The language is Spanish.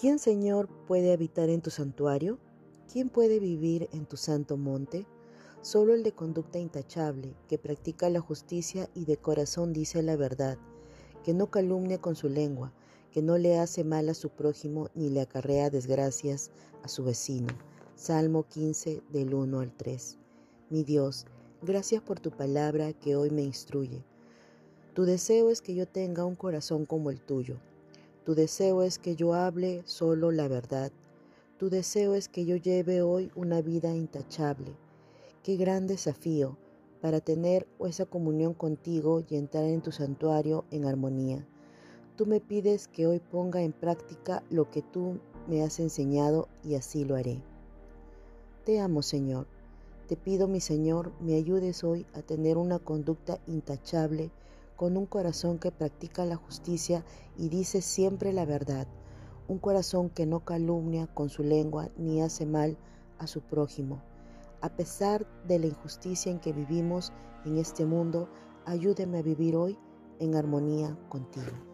¿Quién, Señor, puede habitar en tu santuario? ¿Quién puede vivir en tu santo monte? Solo el de conducta intachable, que practica la justicia y de corazón dice la verdad, que no calumnia con su lengua, que no le hace mal a su prójimo ni le acarrea desgracias a su vecino. Salmo 15 del 1 al 3. Mi Dios, gracias por tu palabra que hoy me instruye. Tu deseo es que yo tenga un corazón como el tuyo. Tu deseo es que yo hable solo la verdad. Tu deseo es que yo lleve hoy una vida intachable. Qué gran desafío para tener esa comunión contigo y entrar en tu santuario en armonía. Tú me pides que hoy ponga en práctica lo que tú me has enseñado y así lo haré. Te amo, Señor. Te pido, mi Señor, me ayudes hoy a tener una conducta intachable con un corazón que practica la justicia y dice siempre la verdad, un corazón que no calumnia con su lengua ni hace mal a su prójimo. A pesar de la injusticia en que vivimos en este mundo, ayúdeme a vivir hoy en armonía contigo.